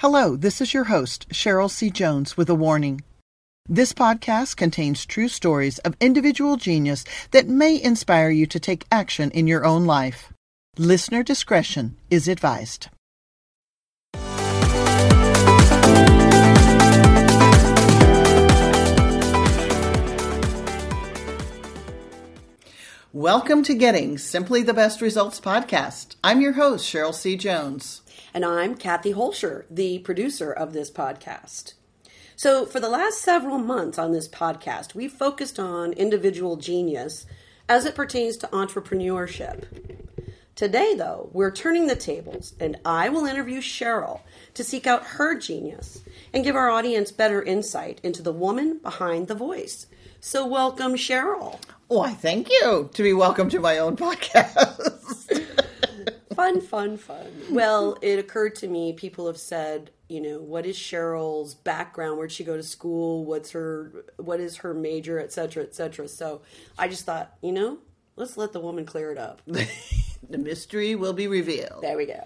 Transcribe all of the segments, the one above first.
Hello, this is your host, Cheryl C. Jones, with a warning. This podcast contains true stories of individual genius that may inspire you to take action in your own life. Listener discretion is advised. Welcome to Getting Simply the Best Results podcast. I'm your host, Cheryl C. Jones. And I'm Kathy Holscher, the producer of this podcast. So, for the last several months on this podcast, we've focused on individual genius as it pertains to entrepreneurship. Today, though, we're turning the tables, and I will interview Cheryl to seek out her genius and give our audience better insight into the woman behind the voice. So, welcome, Cheryl. Why, thank you to be welcome to my own podcast. Fun, fun, fun. Well, it occurred to me, people have said, you know, what is Cheryl's background? Where'd she go to school? What's her, what is her major, et cetera, et cetera. So I just thought, you know, let's let the woman clear it up. the mystery will be revealed. There we go.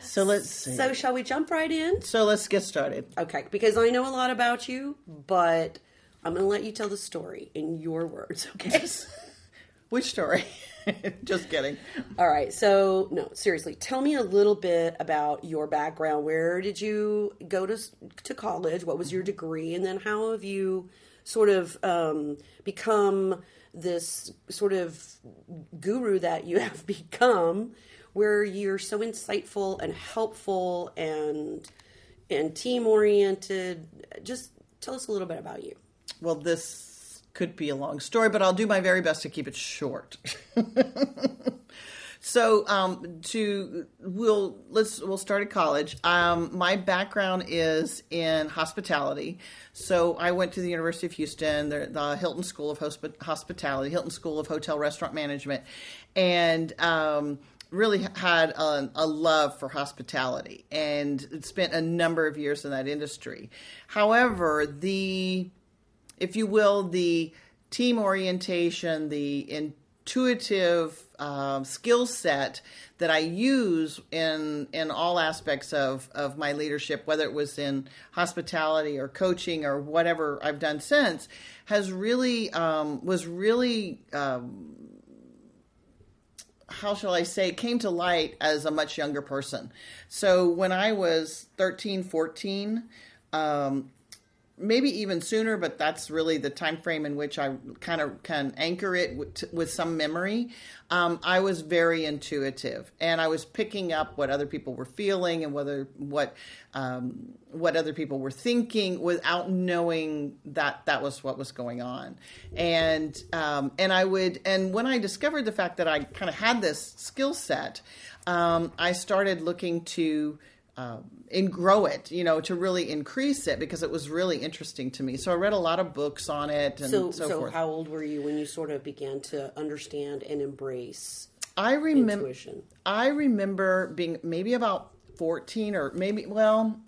So let's see. So shall we jump right in? So let's get started. Okay, because I know a lot about you, but I'm going to let you tell the story in your words, okay? Which story? Just kidding. All right. So, no, seriously, tell me a little bit about your background. Where did you go to to college? What was your degree? And then how have you sort of um, become this sort of guru that you have become, where you're so insightful and helpful and and team oriented? Just tell us a little bit about you. Well, this could be a long story, but I'll do my very best to keep it short. so, um, to we'll let's we'll start at college. Um, my background is in hospitality, so I went to the University of Houston, the, the Hilton School of Hosp- Hospitality, Hilton School of Hotel Restaurant Management, and um, really had a, a, love for hospitality and spent a number of years in that industry. However, the if you will, the team orientation, the intuitive um, skill set that I use in in all aspects of of my leadership, whether it was in hospitality or coaching or whatever I've done since, has really um, was really. Um, how shall I say, came to light as a much younger person. So when I was 13, 14, um, maybe even sooner, but that's really the time frame in which I kind of can anchor it with, with some memory. Um, I was very intuitive, and I was picking up what other people were feeling and whether what um, what other people were thinking without knowing that that was what was going on. And um, and I would and when I discovered the fact that I kind of had this skill set, um, I started looking to um, and grow it, you know, to really increase it because it was really interesting to me. So I read a lot of books on it and so, so, so forth. how old were you when you sort of began to understand and embrace I remember intuition? I remember being maybe about 14 or maybe well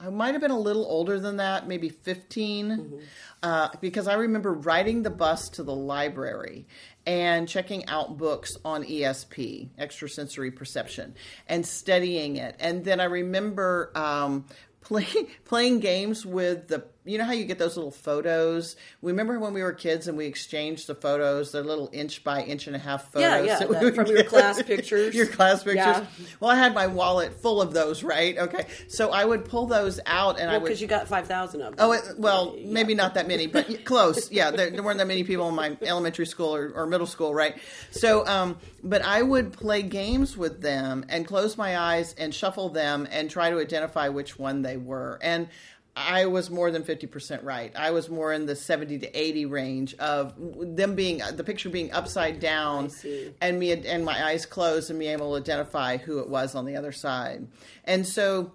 I might have been a little older than that, maybe 15, mm-hmm. uh, because I remember riding the bus to the library and checking out books on ESP, extrasensory perception, and studying it. And then I remember um, play, playing games with the you know how you get those little photos? Remember when we were kids and we exchanged the photos they're little inch by inch and a half photos yeah, yeah, that, from your class pictures. Your class pictures. Yeah. well i had my wallet full of those right? Okay. So i would pull those out and well, i would because you got 5000 of them. Oh it, well yeah. maybe not that many but close. Yeah there, there, weren't that many people in my elementary school or, or middle school right? So um, but i would play games with them and close my eyes and shuffle them and try to identify which one they were. And I was more than 50% right. I was more in the 70 to 80 range of them being the picture being upside down and me and my eyes closed and me able to identify who it was on the other side. And so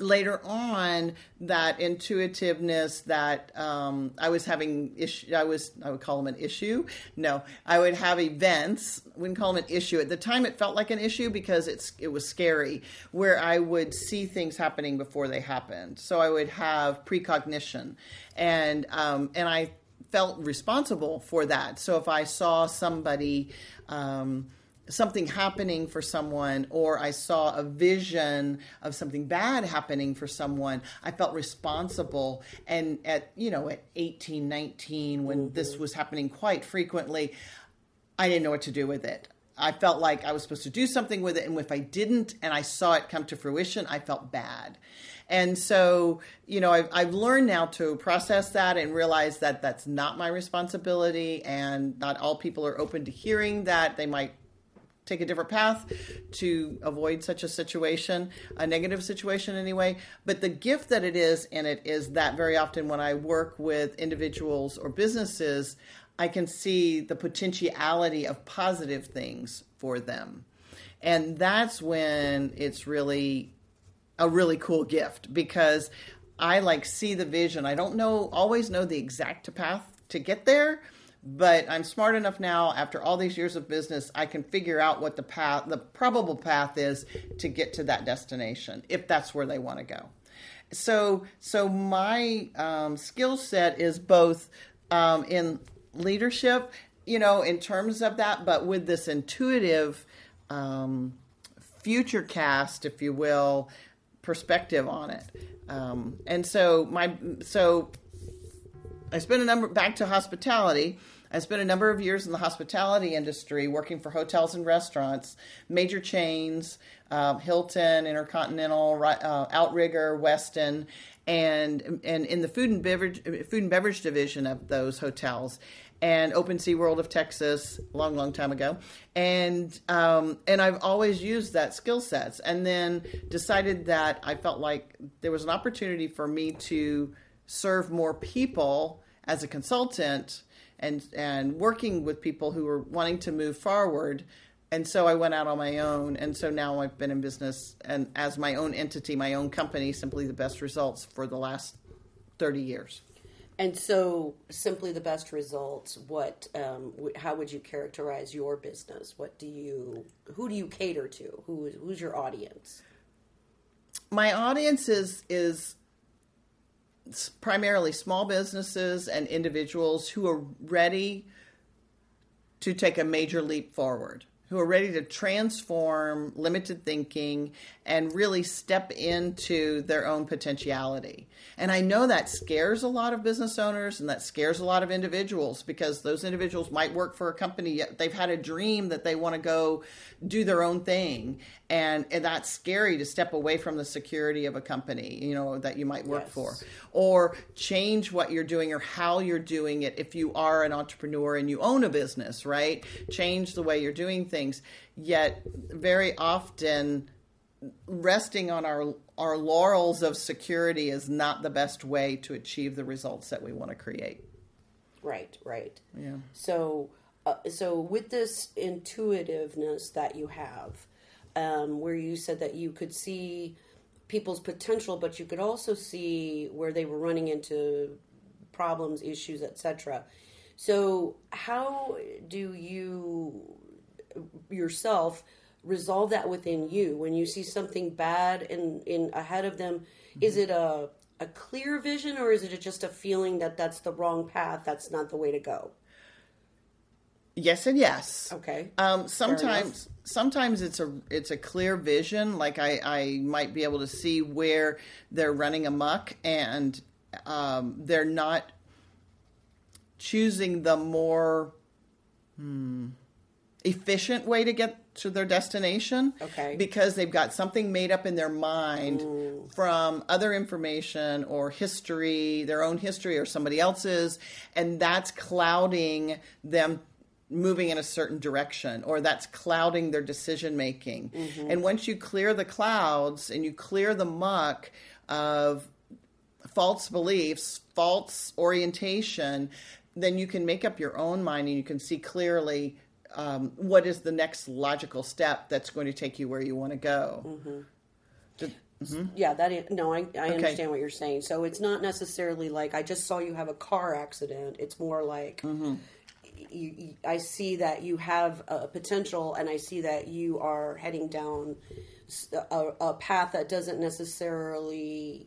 later on that intuitiveness that um, I was having issue I was I would call them an issue. No I would have events wouldn't call them an issue. At the time it felt like an issue because it's it was scary where I would see things happening before they happened. So I would have precognition. And um, and I felt responsible for that. So if I saw somebody um, something happening for someone or I saw a vision of something bad happening for someone, I felt responsible. And at, you know, at 18, 19, when mm-hmm. this was happening quite frequently, I didn't know what to do with it. I felt like I was supposed to do something with it. And if I didn't and I saw it come to fruition, I felt bad. And so, you know, I've, I've learned now to process that and realize that that's not my responsibility. And not all people are open to hearing that. They might take a different path to avoid such a situation, a negative situation anyway. But the gift that it is in it is that very often when I work with individuals or businesses, I can see the potentiality of positive things for them. And that's when it's really a really cool gift because I like see the vision. I don't know always know the exact path to get there, but I'm smart enough now after all these years of business, I can figure out what the path, the probable path is to get to that destination if that's where they want to go. So, so my um, skill set is both um, in leadership, you know, in terms of that, but with this intuitive um, future cast, if you will, perspective on it. Um, and so my so I spent a number back to hospitality. I spent a number of years in the hospitality industry, working for hotels and restaurants, major chains, um, Hilton, Intercontinental, uh, Outrigger, Westin, and and in the food and beverage food and beverage division of those hotels and Open Sea World of Texas, long, long time ago, and um, and I've always used that skill sets, and then decided that I felt like there was an opportunity for me to serve more people as a consultant and and working with people who were wanting to move forward and so I went out on my own, and so now I've been in business and as my own entity, my own company, simply the best results for the last thirty years. And so, simply the best results. What? Um, how would you characterize your business? What do you? Who do you cater to? Who? Who's your audience? My audience is is primarily small businesses and individuals who are ready to take a major leap forward who are ready to transform limited thinking and really step into their own potentiality. And I know that scares a lot of business owners and that scares a lot of individuals because those individuals might work for a company, they've had a dream that they want to go do their own thing. And, and that's scary to step away from the security of a company, you know, that you might work yes. for. Or change what you're doing or how you're doing it if you are an entrepreneur and you own a business, right? Change the way you're doing things. Yet, very often, resting on our our laurels of security is not the best way to achieve the results that we want to create. Right, right. Yeah. So, uh, so with this intuitiveness that you have, um, where you said that you could see people's potential, but you could also see where they were running into problems, issues, etc. So, how do you yourself resolve that within you. When you see something bad in in ahead of them mm-hmm. is it a a clear vision or is it just a feeling that that's the wrong path that's not the way to go? Yes and yes. Okay. Um, sometimes sometimes it's a it's a clear vision like i i might be able to see where they're running amok and um, they're not choosing the more hmm, efficient way to get to their destination. Okay. Because they've got something made up in their mind Ooh. from other information or history, their own history or somebody else's, and that's clouding them moving in a certain direction or that's clouding their decision making. Mm-hmm. And once you clear the clouds and you clear the muck of false beliefs, false orientation, then you can make up your own mind and you can see clearly um, what is the next logical step that's going to take you where you want to go. Mm-hmm. Did, mm-hmm. Yeah, that is, no, I, I okay. understand what you're saying. So it's not necessarily like I just saw you have a car accident. It's more like mm-hmm. you, you, I see that you have a potential, and I see that you are heading down a, a path that doesn't necessarily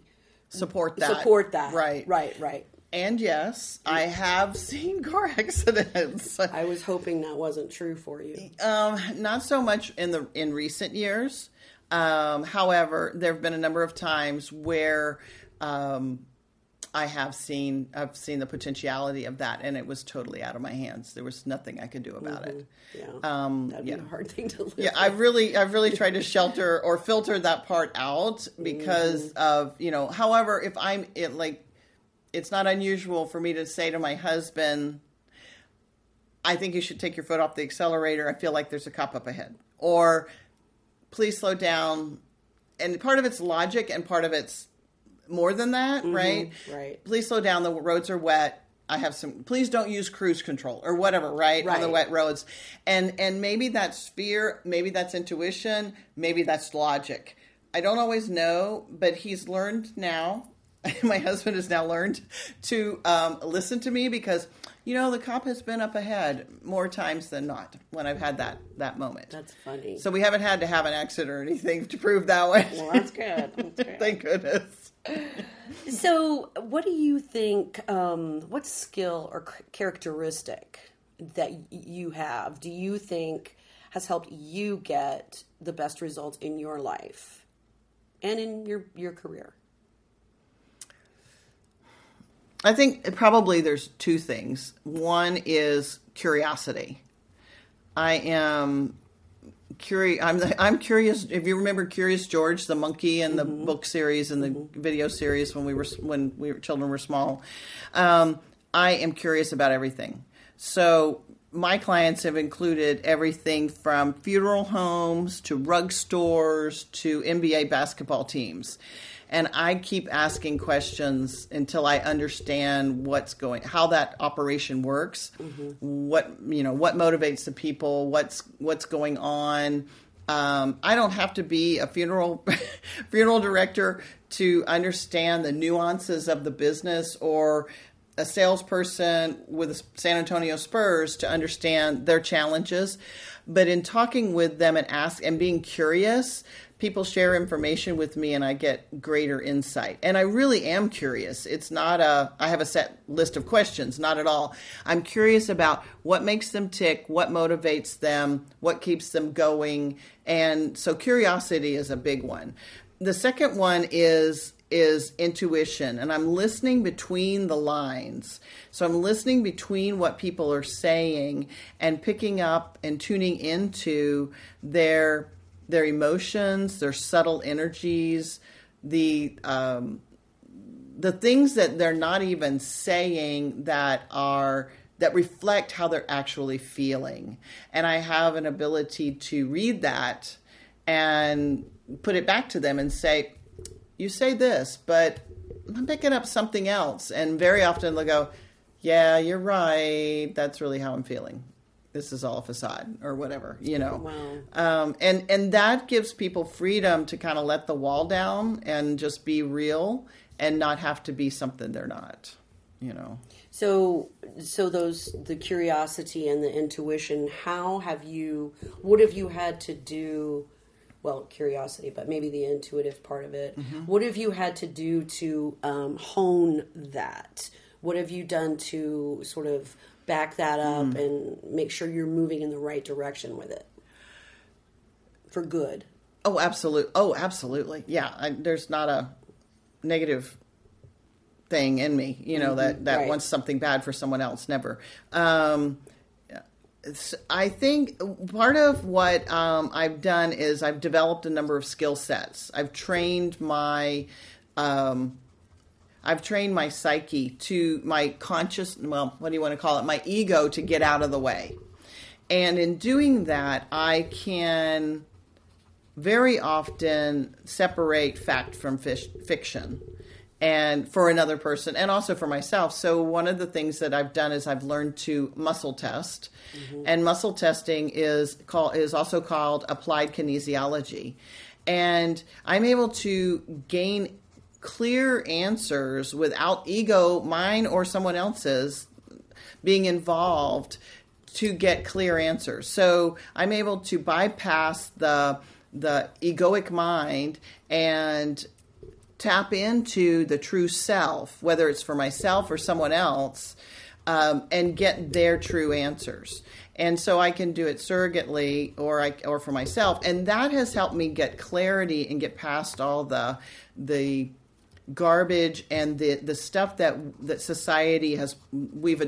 support that. Support that. Right. Right. Right. And yes, I have seen car accidents. I was hoping that wasn't true for you. Um, not so much in the in recent years. Um, however, there have been a number of times where um, I have seen I've seen the potentiality of that, and it was totally out of my hands. There was nothing I could do about it. Yeah, Um, that'd be yeah. a hard thing to live. Yeah, with. I've really, I've really tried to shelter or filter that part out because of you know. However, if I'm it like, it's not unusual for me to say to my husband, "I think you should take your foot off the accelerator. I feel like there's a cop up ahead," or "Please slow down." And part of it's logic, and part of it's more than that, mm-hmm. right? right. Please slow down. The roads are wet. I have some. Please don't use cruise control or whatever, right? On the wet roads, and and maybe that's fear, maybe that's intuition, maybe that's logic. I don't always know, but he's learned now. My husband has now learned to um, listen to me because you know the cop has been up ahead more times than not when I've had that that moment. That's funny. so we haven't had to have an accident or anything to prove that way. well, that's good. That's good. Thank goodness. So, what do you think? Um, what skill or characteristic that you have do you think has helped you get the best results in your life and in your your career? I think probably there's two things. One is curiosity. I am curious. I'm the, I'm curious. If you remember Curious George, the monkey in the book series and the video series when we were when we were, children were small, um, I am curious about everything. So my clients have included everything from funeral homes to rug stores to NBA basketball teams. And I keep asking questions until I understand what's going, how that operation works, what you know, what motivates the people, what's what's going on. Um, I don't have to be a funeral funeral director to understand the nuances of the business or a salesperson with the San Antonio Spurs to understand their challenges. But in talking with them and ask and being curious, people share information with me and I get greater insight. And I really am curious. It's not a I have a set list of questions, not at all. I'm curious about what makes them tick, what motivates them, what keeps them going. And so curiosity is a big one. The second one is is intuition and I'm listening between the lines. So I'm listening between what people are saying and picking up and tuning into their their emotions, their subtle energies, the um, the things that they're not even saying that are that reflect how they're actually feeling. And I have an ability to read that and put it back to them and say, you say this, but I'm picking up something else. And very often they'll go, yeah, you're right. That's really how I'm feeling. This is all a facade or whatever, you know. Wow. Um, and and that gives people freedom to kind of let the wall down and just be real and not have to be something they're not, you know. So, so those the curiosity and the intuition. How have you? What have you had to do? Well, curiosity, but maybe the intuitive part of it. What have you had to do to um, hone that? What have you done to sort of back that up and make sure you're moving in the right direction with it for good? Oh, absolutely. Oh, absolutely. Yeah, I, there's not a negative thing in me, you know, that that Right. wants something bad for someone else. Never. Um, I think part of what um, I've done is I've developed a number of skill sets. I've trained my. Um, I've trained my psyche to my conscious, well, what do you want to call it? My ego to get out of the way. And in doing that, I can very often separate fact from fish, fiction and for another person and also for myself so one of the things that i've done is i've learned to muscle test mm-hmm. and muscle testing is called is also called applied kinesiology and i'm able to gain clear answers without ego mine or someone else's being involved to get clear answers. So I'm able to bypass the the egoic mind and tap into the true self, whether it's for myself or someone else, um, and get their true answers. And so I can do it surrogately or I, or for myself, and that has helped me get clarity and get past all the the garbage and the the stuff that that society has we've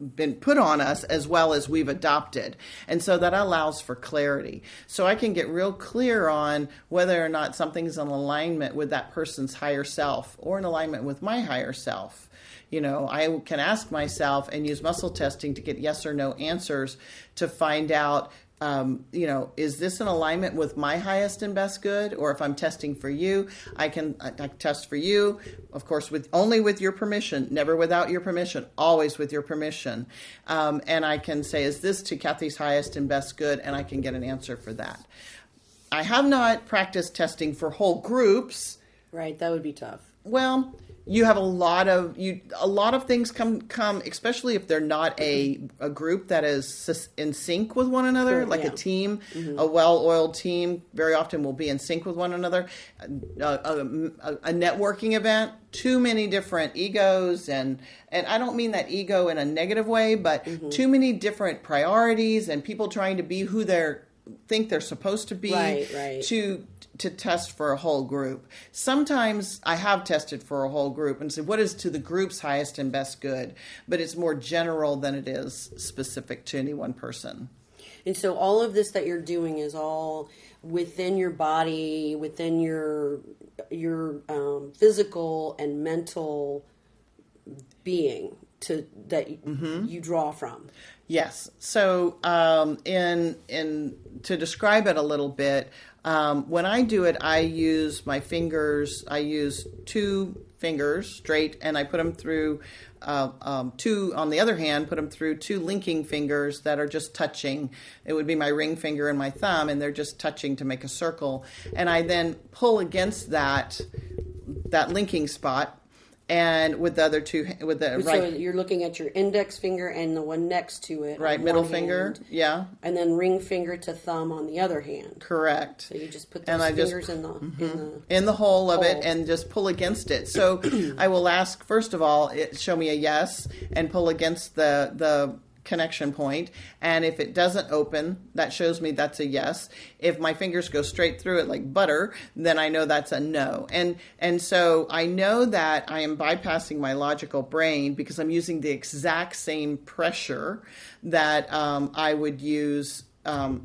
been put on us as well as we've adopted. And so that allows for clarity. So I can get real clear on whether or not something's in alignment with that person's higher self or in alignment with my higher self. You know, I can ask myself and use muscle testing to get yes or no answers to find out um, you know, is this in alignment with my highest and best good? Or if I'm testing for you, I can I, I test for you, of course, with only with your permission, never without your permission, always with your permission. Um, and I can say, is this to Kathy's highest and best good? And I can get an answer for that. I have not practiced testing for whole groups. Right, that would be tough. Well, you have a lot of you a lot of things come come especially if they're not a a group that is in sync with one another like yeah. a team mm-hmm. a well-oiled team very often will be in sync with one another a, a, a, networking event too many different egos and and I don't mean that ego in a negative way but mm-hmm. too many different priorities and people trying to be who they're think they're supposed to be right, right. to to test for a whole group. Sometimes I have tested for a whole group and said what is to the group's highest and best good, but it's more general than it is specific to any one person. And so all of this that you're doing is all within your body, within your your um, physical and mental being to that mm-hmm. you draw from. Yes. So, um, in in to describe it a little bit, um, when I do it, I use my fingers. I use two fingers straight, and I put them through. Uh, um, two on the other hand, put them through two linking fingers that are just touching. It would be my ring finger and my thumb, and they're just touching to make a circle. And I then pull against that that linking spot and with the other two with the so right you're looking at your index finger and the one next to it right middle finger hand, yeah and then ring finger to thumb on the other hand correct so you just put those fingers just, in, the, mm-hmm. in the in the hole of hole. it and just pull against it so i will ask first of all it, show me a yes and pull against the the connection point and if it doesn't open that shows me that's a yes if my fingers go straight through it like butter then i know that's a no and and so i know that i am bypassing my logical brain because i'm using the exact same pressure that um, i would use um,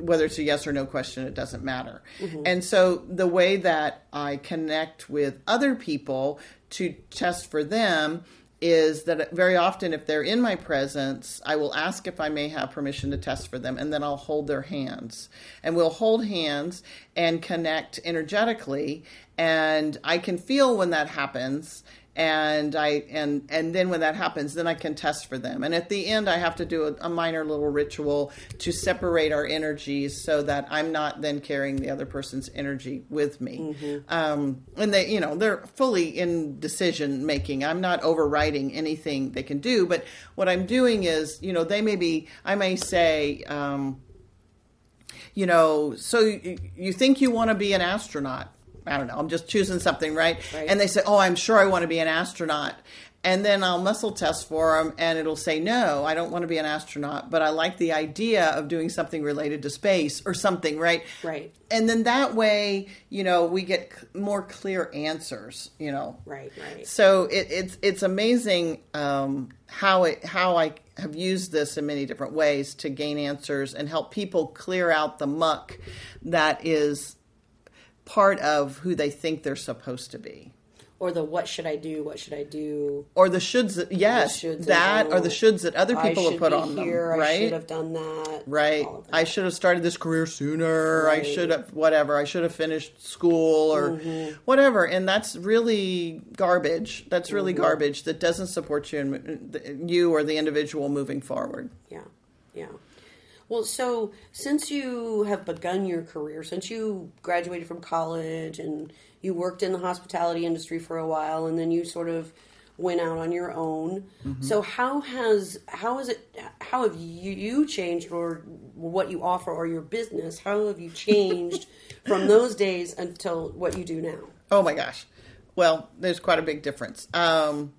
whether it's a yes or no question, it doesn't matter. Mm-hmm. And so the way that I connect with other people to test for them is that very often if they're in my presence i will ask if i may have permission to test for them and then i'll hold their hands. And we'll hold hands and connect energetically and i can feel when that happens and I and and then when that happens, then I can test for them. And at the end, I have to do a, a, minor little ritual to separate our energies so that I'm not then carrying the other person's energy with me. Mm-hmm. Um, and they, you know, they're fully in decision making. I'm not overriding anything they can do, but what I'm doing is, you know, they may be. I may say. Um, you know, so you, you think you want to be an astronaut I don't know, I'm just choosing something, right? right? And they say, oh, I'm sure I want to be an astronaut. And then I'll muscle test for them and it'll say, no, I don't want to be an astronaut, but I like the idea of doing something related to space or something, right? Right. And then that way, you know, we get more clear answers, you know. Right, right. So it, it's, it's amazing um, how, it, how I have used this in many different ways to gain answers and help people clear out the muck that is part of who they think they're supposed to be. Or the what should I do? What should I do? Or the shoulds. That, yes, the shoulds that or the shoulds that other people have put on here, them. Right? I should have done that. Right. That. I should have started this career sooner. Right. I should have whatever. I should have finished school or mm-hmm. whatever. And that's really garbage. That's really mm-hmm. garbage. That doesn't support you and you or the individual moving forward. Yeah. Yeah. Well, so since you have begun your career, since you graduated from college and you worked in the hospitality industry for a while, and then you sort of went out on your own. Mm-hmm. So how has how is it how have you changed or what you offer or your business? How have you changed from those days until what you do now? Oh my gosh. Well, there's quite a big difference. Um,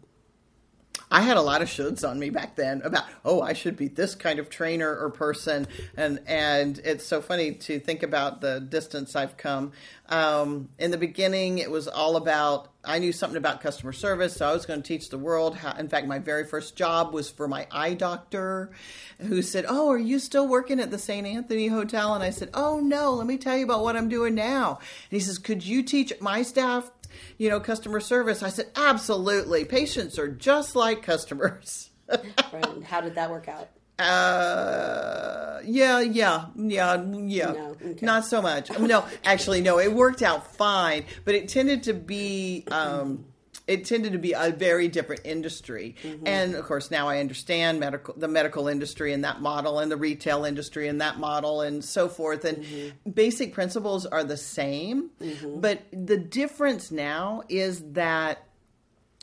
I had a lot of shoulds on me back then about, oh, I should be this kind of trainer or person, and and it's so funny to think about the distance I've come. Um, in the beginning, it was all about I knew something about customer service, so I was going to teach the world. How, in fact, my very first job was for my eye doctor, who said, "Oh, are you still working at the St. Anthony Hotel?" And I said, "Oh no, let me tell you about what I'm doing now." And he says, "Could you teach my staff you know, customer service? I said, absolutely. Patients are just like customers. right. How did that work out? Uh, yeah, yeah, yeah, yeah. No, okay. Not so much. No, actually, no. It worked out fine, but it tended to be. Um, it tended to be a very different industry. Mm-hmm. And of course, now I understand medical, the medical industry and that model, and the retail industry and that model, and so forth. And mm-hmm. basic principles are the same, mm-hmm. but the difference now is that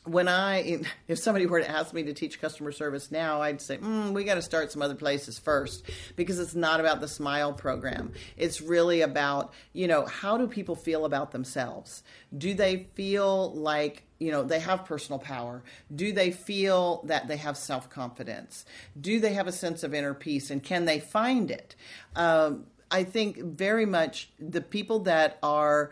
when I, if somebody were to ask me to teach customer service now, I'd say, mm, we got to start some other places first because it's not about the smile program. It's really about, you know, how do people feel about themselves? Do they feel like, you know, they have personal power? Do they feel that they have self confidence? Do they have a sense of inner peace? And can they find it? Um, I think very much the people that are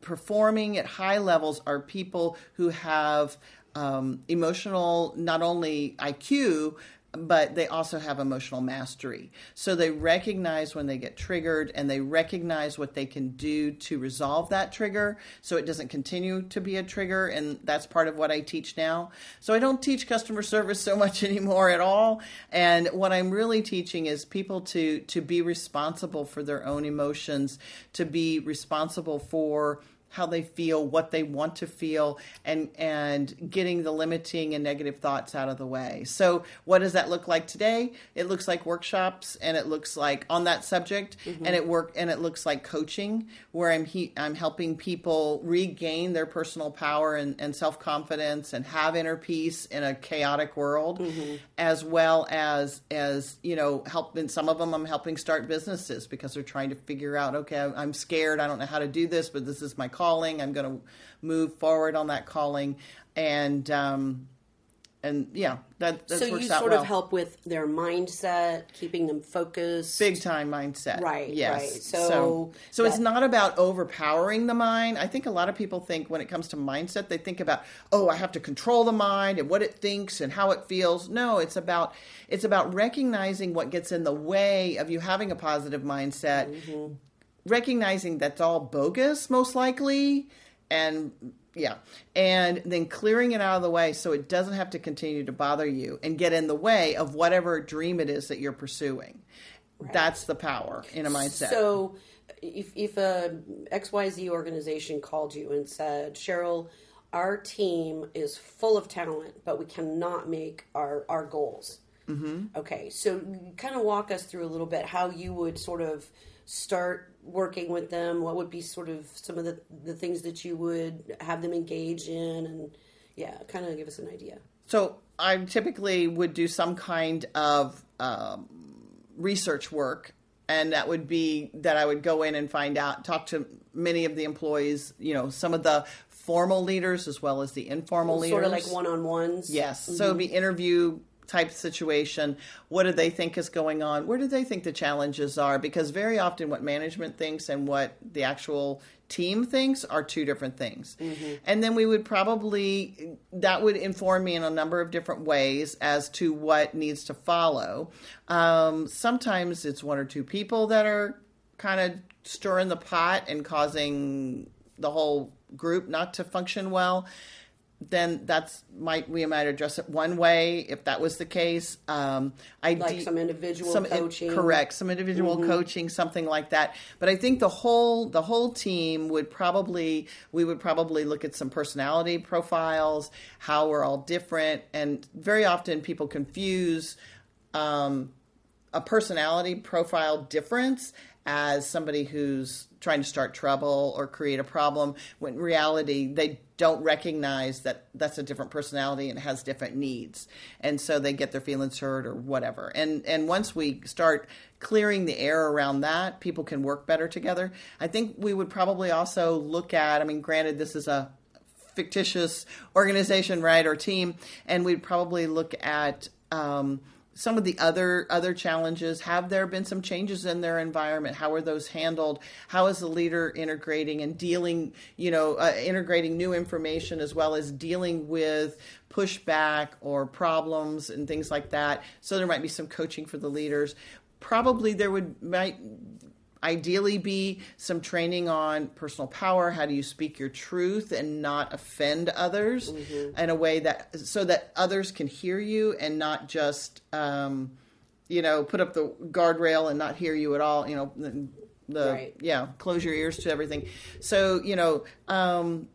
performing at high levels are people who have um, emotional, not only IQ, but they also have emotional mastery. So they recognize when they get triggered and they recognize what they can do to resolve that trigger so it doesn't continue to be a trigger. And that's part of what I teach now. So I don't teach customer service so much anymore at all. And what I'm really teaching is people to, to be responsible for their own emotions, to be responsible for how they feel, what they want to feel, and and getting the limiting and negative thoughts out of the way. So, what does that look like today? It looks like workshops, and it looks like on that subject, mm-hmm. and it work and it looks like coaching, where I'm he, I'm helping people regain their personal power and, and self confidence and have inner peace in a chaotic world, mm-hmm. as well as as you know helping some of them. I'm helping start businesses because they're trying to figure out, okay, I'm scared, I don't know how to do this, but this is my calling. I'm going to move forward on that calling, and um, and yeah, that, that so you sort well. of help with their mindset, keeping them focused, big time mindset, right? Yes. Right. So, so, so that, it's not about overpowering the mind. I think a lot of people think when it comes to mindset, they think about, oh, I have to control the mind and what it thinks and how it feels. No, it's about it's about recognizing what gets in the way of you having a positive mindset, mm-hmm recognizing that's all bogus, most likely, and yeah, and then clearing it out of the way so it doesn't have to continue to bother you and get in the way of whatever dream it is that you're pursuing. Right. That's the power in a mindset. So, if if a XYZ organization called you and said, Cheryl, our team is full of talent, but we cannot make our our goals. Mm-hmm. Okay, so kind of walk us through a little bit how you would sort of start working with them? What would be sort of some of the, the things that you would have them engage in? And yeah, kind of give us an idea. So I typically would do some kind of um, research work. And that would be that I would go in and find out, talk to many of the employees, you know, some of the formal leaders as well as the informal sort leaders. Sort of like one on ones. Yes. Mm-hmm. So it'd be interview type situation. What do they think is going on? Where do they think the challenges are? Because very often, what management thinks and what the actual team thinks are two different things. Mm-hmm. And then we would probably, that would inform me in a number of different ways as to what needs to follow. Um, sometimes it's one or two people that are kind of stirring the pot and causing the whole group not to function well then that's might we might address it one way if that was the case. Um, I like de- some individual some coaching, in, correct? Some individual mm-hmm. coaching, something like that. But I think the whole the whole team would probably we would probably look at some personality profiles, how we're all different, and very often people confuse um, a personality profile difference as somebody who's trying to start trouble or create a problem when reality they don't recognize that that's a different personality and has different needs. And so they get their feelings hurt or whatever. And and once we start clearing the air around that people can work better together. I think we would probably also look at i mean granted this is a fictitious organization right or team and we'd probably look at um, some of the other other challenges have there been some changes in their environment? How are those handled? How is the leader integrating and dealing you know uh, integrating new information as well as dealing with pushback or problems and things like that? So there might be some coaching for the leaders. Probably there would might ideally be some training on personal power how do you speak your truth and not offend others mm-hmm. in a way that so that others can hear you and not just um, you know put up the guardrail and not hear you at all you know the, the right. yeah close your ears to everything so you know um,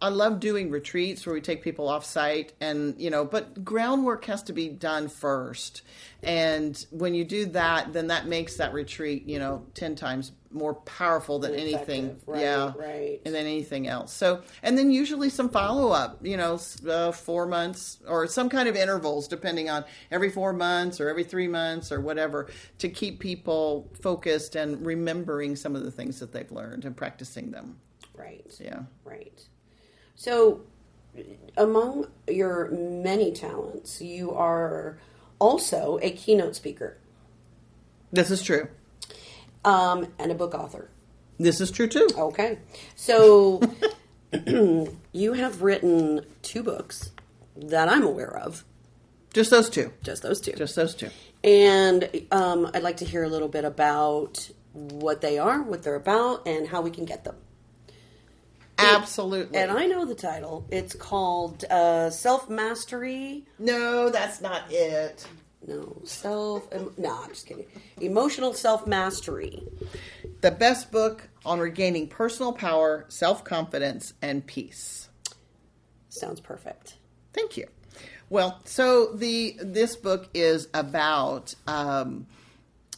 I love doing retreats where we take people off site and you know but groundwork has to be done first. And when you do that then that makes that retreat you know 10 times more powerful than anything. Right, yeah. right. And than anything else. So and then usually some follow up you know uh, 4 months or some kind of intervals depending on every 4 months or every 3 months or whatever to keep people focused and remembering some of the things that they've learned and practicing them. Right. Yeah. Right so, among your many talents, you are also a keynote speaker. This is true. Um, and a book author. This is true too. Okay. So, you have written two books that I'm aware of. Just those two. Just those two. Just those two. And um, I'd like to hear a little bit about what they are, what they're about, and how we can get them. Absolutely. And I know the title. It's called uh, Self Mastery. No, that's not it. No, self. no, I'm just kidding. Emotional self mastery. The best book on regaining personal power, self confidence, and peace. Sounds perfect. Thank you. Well, so the this book is about um,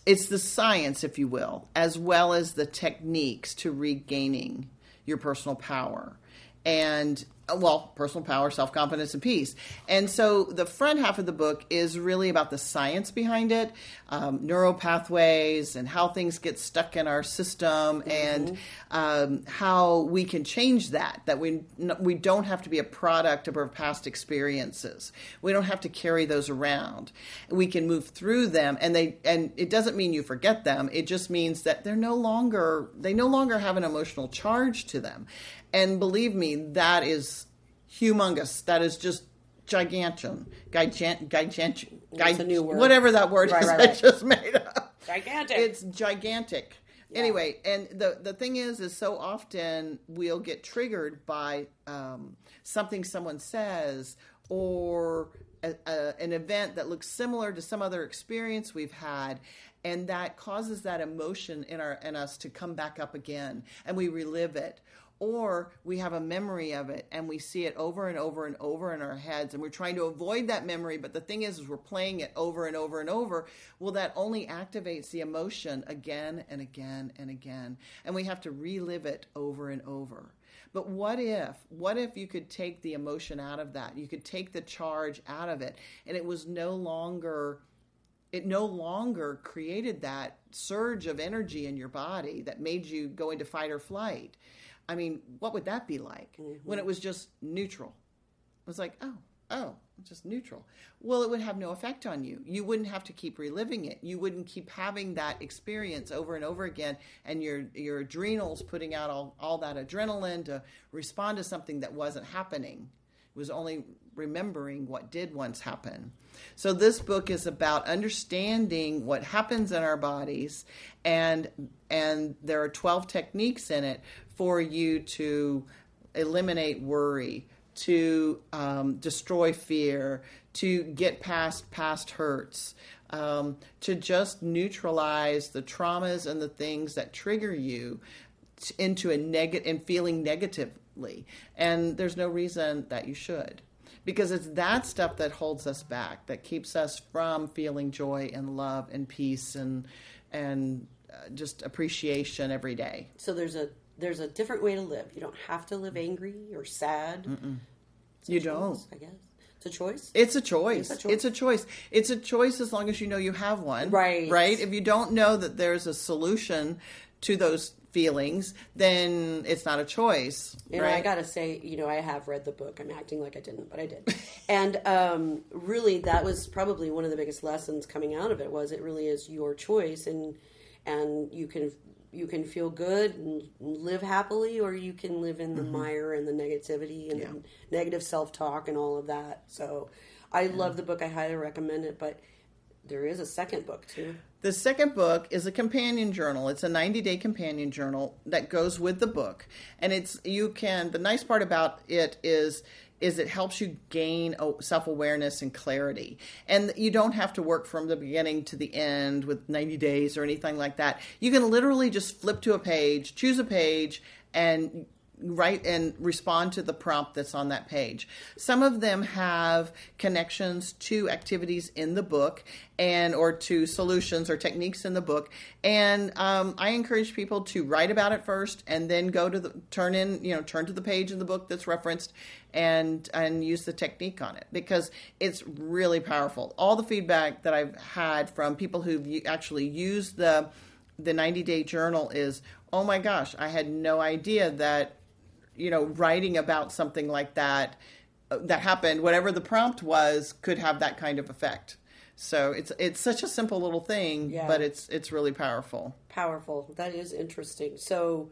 it's the science, if you will, as well as the techniques to regaining your personal power and well, personal power, self confidence, and peace. And so the front half of the book is really about the science behind it, um, neural pathways, and how things get stuck in our system, mm-hmm. and um, how we can change that. That we we don't have to be a product of our past experiences. We don't have to carry those around. We can move through them, and they and it doesn't mean you forget them. It just means that they're no longer they no longer have an emotional charge to them. And believe me, that is humongous. That is just gigantic. Gigant, gigantic. That's a new word. Whatever that word right, is right, right. I just made up. Gigantic. It's gigantic. Yeah. Anyway, and the the thing is, is so often we'll get triggered by um, something someone says or a, a, an event that looks similar to some other experience we've had, and that causes that emotion in our in us to come back up again, and we relive it or we have a memory of it and we see it over and over and over in our heads and we're trying to avoid that memory but the thing is, is we're playing it over and over and over well that only activates the emotion again and again and again. And we have to relive it over and over. But what if what if you could take the emotion out of that? You could take the charge out of it. And it was no longer it no longer created that surge of energy in your body that made you go into fight or flight I mean, what would that be like mm-hmm. when it was just neutral? It was like, oh, oh, just neutral. Well, it would have no effect on you. You wouldn't have to keep reliving it. You wouldn't keep having that experience over and over again, and your your adrenals putting out all, all that adrenaline to respond to something that wasn't happening. It was only remembering what did once happen. So this book is about understanding what happens in our bodies and and there are 12 techniques in it for you to eliminate worry, to um, destroy fear, to get past past hurts, um, to just neutralize the traumas and the things that trigger you into a negative and feeling negatively. And there's no reason that you should because it's that stuff that holds us back that keeps us from feeling joy and love and peace and and uh, just appreciation every day. So there's a there's a different way to live. You don't have to live angry or sad. You don't. I guess it's a choice. It's a choice. It's a choice. It's a choice. It's a choice as long as you know you have one. Right. Right. If you don't know that there's a solution to those feelings, then it's not a choice. And right. I gotta say, you know, I have read the book. I'm acting like I didn't, but I did. and um, really, that was probably one of the biggest lessons coming out of it. Was it really is your choice, and and you can you can feel good and live happily, or you can live in the mm-hmm. mire and the negativity and the negative self talk and all of that. So, I love the book. I highly recommend it. But there is a second book too. The second book is a companion journal. It's a 90 day companion journal that goes with the book. And it's, you can, the nice part about it is, is it helps you gain self awareness and clarity. And you don't have to work from the beginning to the end with 90 days or anything like that. You can literally just flip to a page, choose a page, and write and respond to the prompt that's on that page. Some of them have connections to activities in the book and or to solutions or techniques in the book. And um, I encourage people to write about it first and then go to the turn in, you know, turn to the page in the book that's referenced and and use the technique on it because it's really powerful. All the feedback that I've had from people who've actually used the the 90 day journal is, oh my gosh, I had no idea that you know, writing about something like that uh, that happened, whatever the prompt was, could have that kind of effect. So it's it's such a simple little thing, Yeah. but it's it's really powerful. Powerful. That is interesting. So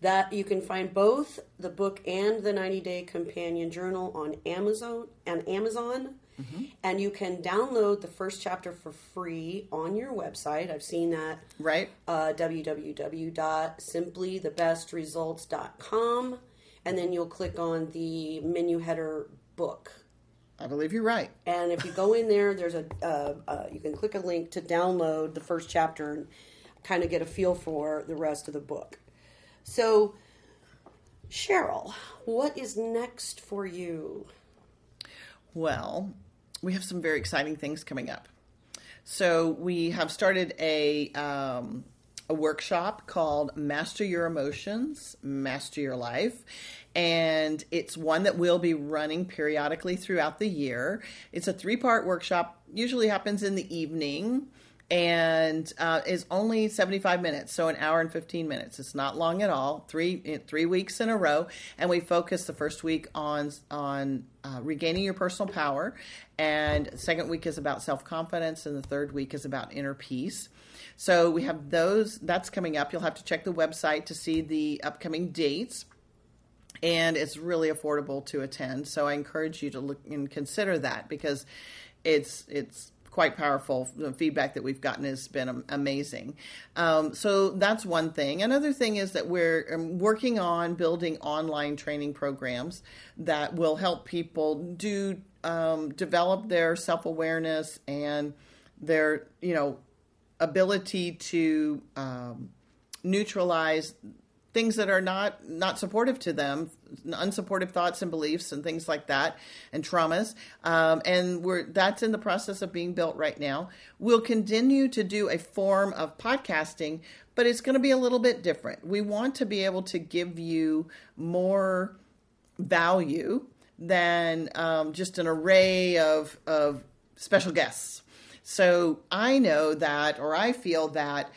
that you can find both the book and the 90 day companion journal on Amazon and Amazon. And you can download the first chapter for free on your website. I've seen that Right? uh, www.simplythebestresults.com. And then you'll click on the menu header book. I believe you're right. And if you go in there, there's a uh, uh, you can click a link to download the first chapter and kind of get a feel for the rest of the book. So, Cheryl, what is next for you? Well, we have some very exciting things coming up. So we have started a um, a workshop called Master Your Emotions, Master Your Life. And it's one that we'll be running periodically throughout the year. It's a three part workshop, usually happens in the evening and uh, is only 75 minutes so an hour and 15 minutes. It's not long at all. Three three weeks in a row. And we focus the first week on on uh, regaining your personal power. And second week is about self-confidence and the third week is about inner peace so we have those that's coming up you'll have to check the website to see the upcoming dates and it's really affordable to attend. So I encourage you to look and consider that because it's it's quite powerful. The feedback that we've gotten has been amazing. Um, so that's one thing. Another thing is that we're um, working on building online training programs that will help people do um, develop their self awareness and their you know ability to um, neutralize things that are not not supportive to them unsupportive thoughts and beliefs and things like that and traumas. Um, and we're that's in the process of being built right now. We'll continue to do a form of podcasting but it's going to be a little bit different. We want to be able to give you more value than um, just an array of of special guests so i know that or i feel that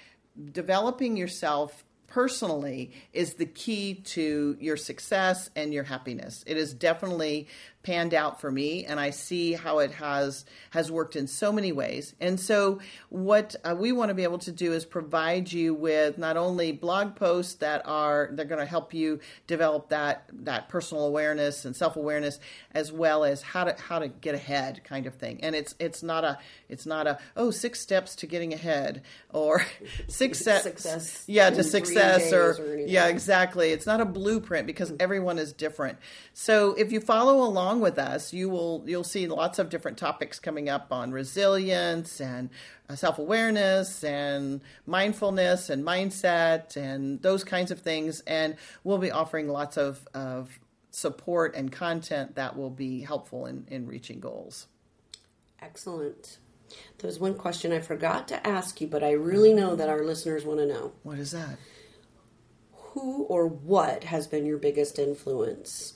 developing yourself personally is the key to your success and your happiness. It is definitely panned out for me and I see how it has has worked in so many ways. And so what uh, we want to be able to do is provide you with not only blog posts that are they're going to help you develop that that personal awareness and self-awareness as well as how to how to get ahead kind of thing. And it's it's not a it's not a oh six steps to getting ahead or six steps Success. yeah to success or, or yeah exactly. It's not a blueprint because everyone is different. So if you follow along with us you will you'll see lots of different topics coming up on resilience and uh, self-awareness and mindfulness and mindset and those kinds of things and we'll be offering lots of, of support and content that will be helpful in, in reaching goals Excellent. There's one question I forgot to ask you, but I really know that our listeners want to know. What is that? Who or what has been your biggest influence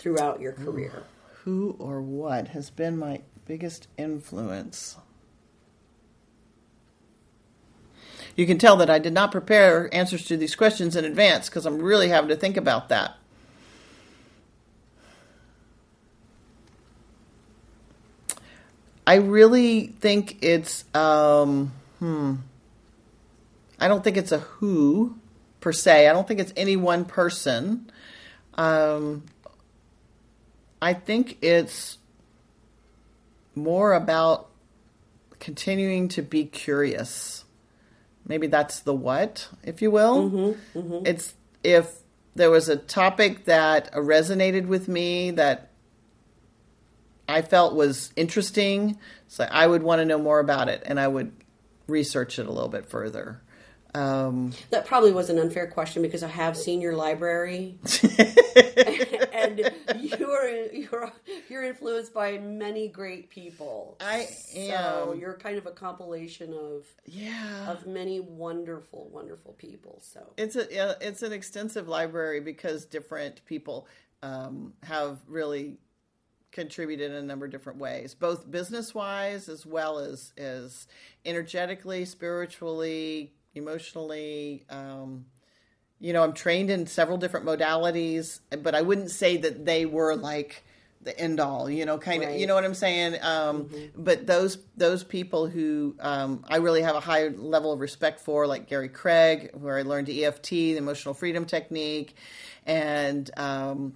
throughout your career? Who or what has been my biggest influence? You can tell that I did not prepare answers to these questions in advance because I'm really having to think about that. I really think it's um hmm. I don't think it's a who per se. I don't think it's any one person. Um I think it's more about continuing to be curious. Maybe that's the what, if you will. Mm-hmm, mm-hmm. It's if there was a topic that resonated with me that I felt was interesting, so I would want to know more about it and I would research it a little bit further. Um, That probably was an unfair question because I have seen your library, and you're you're you're influenced by many great people. I So am. you're kind of a compilation of yeah. of many wonderful, wonderful people. So It's a yeah, it's an extensive library because different people um, have really contributed in a number of different ways, both business wise as well as as energetically, spiritually, emotionally. Um, you know, I'm trained in several different modalities, but I wouldn't say that they were like the end all. You know, kind of. You know what I'm saying? Um, But those those people who um, I really have a high level of respect for, like Gary Craig, where I learned EFT, the emotional freedom technique, and um,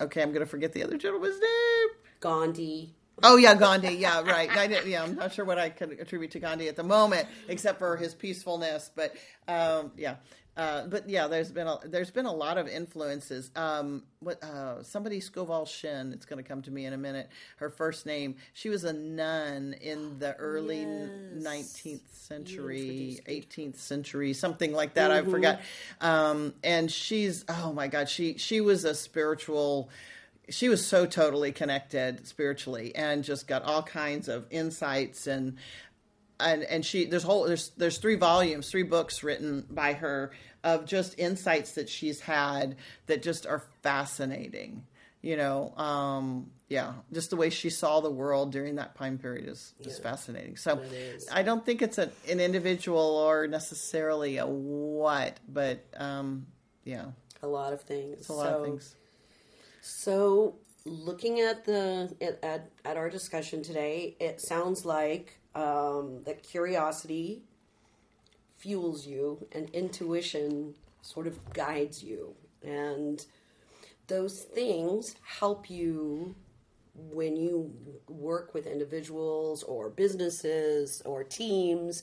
okay, I'm going to forget the other gentleman's name. Gandhi. Oh yeah, Gandhi. Yeah, right. I did, yeah, I'm not sure what I could attribute to Gandhi at the moment, except for his peacefulness. But um, yeah, uh, but yeah, there's been a, there's been a lot of influences. Um, what uh, somebody Scoval Shin? It's going to come to me in a minute. Her first name. She was a nun in the early Yes. 19th century, 18th century, something like that. I forgot. Um, and she's oh my god, she she was a spiritual she was so totally connected spiritually and just got all kinds of insights and and and she there's whole there's there's three volumes three books written by her of just insights that she's had that just are fascinating you know um yeah just the way she saw the world during that time period is is fascinating. So i don't think it's a, an individual or necessarily a what but um yeah. A lot of things. it's a lot of things So, looking at the at, at, our discussion today, it sounds like um, that curiosity fuels you, and intuition sort of guides you, and those things help you when you work with individuals or businesses or teams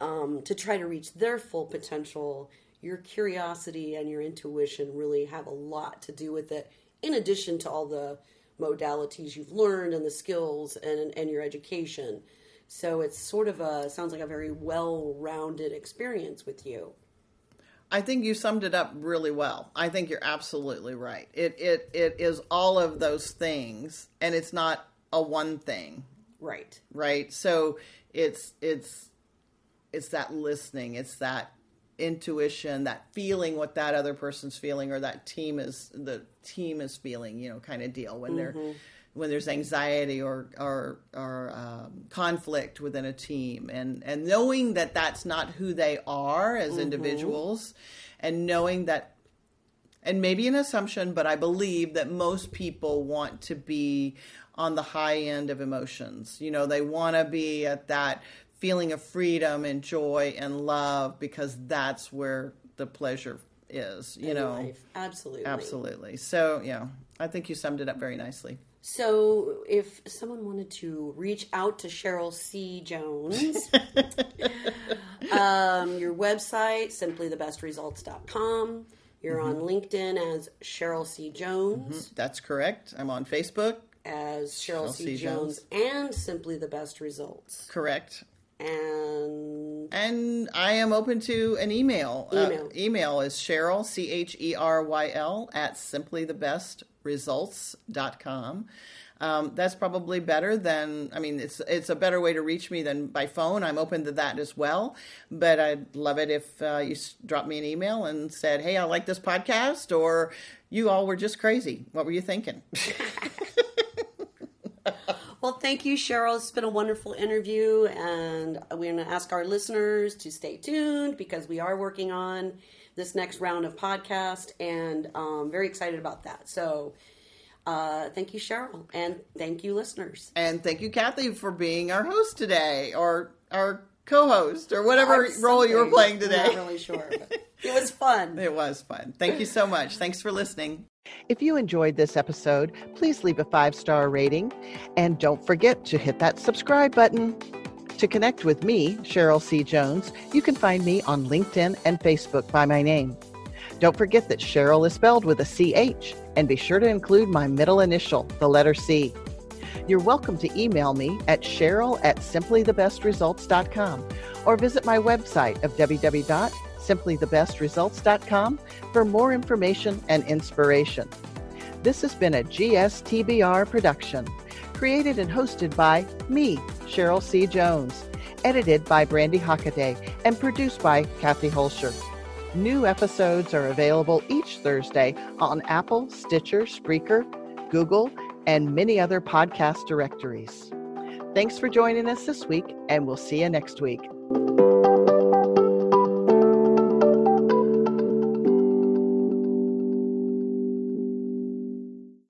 um, to try to reach their full potential, your curiosity and your intuition really have a lot to do with it, in addition to all the modalities you've learned and the skills and, and your education. So it's sort of a, sounds like a very well rounded experience with you. I think you summed it up really well. I think you're absolutely right. It it it is all of those things and it's not a one thing, Right. right? So it's it's it's that listening, it's that intuition, that feeling what that other person's feeling or that team is the team is feeling, you know, kind of deal. When they're when there's anxiety or or or um, conflict within a team, and and knowing that that's not who they are as individuals, and knowing that and maybe an assumption, but I believe that most people want to be on the high end of emotions. You know, they want to be at that feeling of freedom and joy and love because that's where the pleasure is, you in know. life. Absolutely. Absolutely. So, yeah, I think you summed it up very nicely. So, if someone wanted to reach out to Cheryl C. Jones, um, your website, simplythebestresults.com. You're on LinkedIn as Cheryl C. Jones, That's correct. I'm on Facebook. as Cheryl, Cheryl C. C. Jones, and Simply the Best Results. Correct. And And I am open to an email. Email. Uh, email is Cheryl, C H E R Y L, at simplythebest results.com. Um, that's probably better than I mean it's it's a better way to reach me than by phone. I'm open to that as well, but I'd love it if uh, you drop me an email and said, "Hey, I like this podcast," or "You all were just crazy. What were you thinking?" Well, thank you, Cheryl. It's been a wonderful interview, and we're going to ask our listeners to stay tuned because we are working on this next round of podcast, and um, very excited about that. So, uh, thank you, Cheryl, and thank you, listeners. And thank you, Kathy, for being our host today, or our co-host, or whatever role you were playing today. I'm not really sure. it was fun. It was fun. Thank you so much. Thanks for listening. If you enjoyed this episode, please leave a five star rating and don't forget to hit that subscribe button. To connect with me, Cheryl C. Jones, you can find me on LinkedIn and Facebook by my name. Don't forget that Cheryl is spelled with a CH, and be sure to include my middle initial, the letter C. You're welcome to email me at cheryl at simplythebestresults.com or visit my website of www simplythebestresults.com for more information and inspiration. This has been a GSTBR production, created and hosted by me, Cheryl C. Jones, edited by Brandy Hockaday, and produced by Kathy Holscher. New episodes are available each Thursday on Apple, Stitcher, Spreaker, Google, and many other podcast directories. Thanks for joining us this week, and we'll see you next week.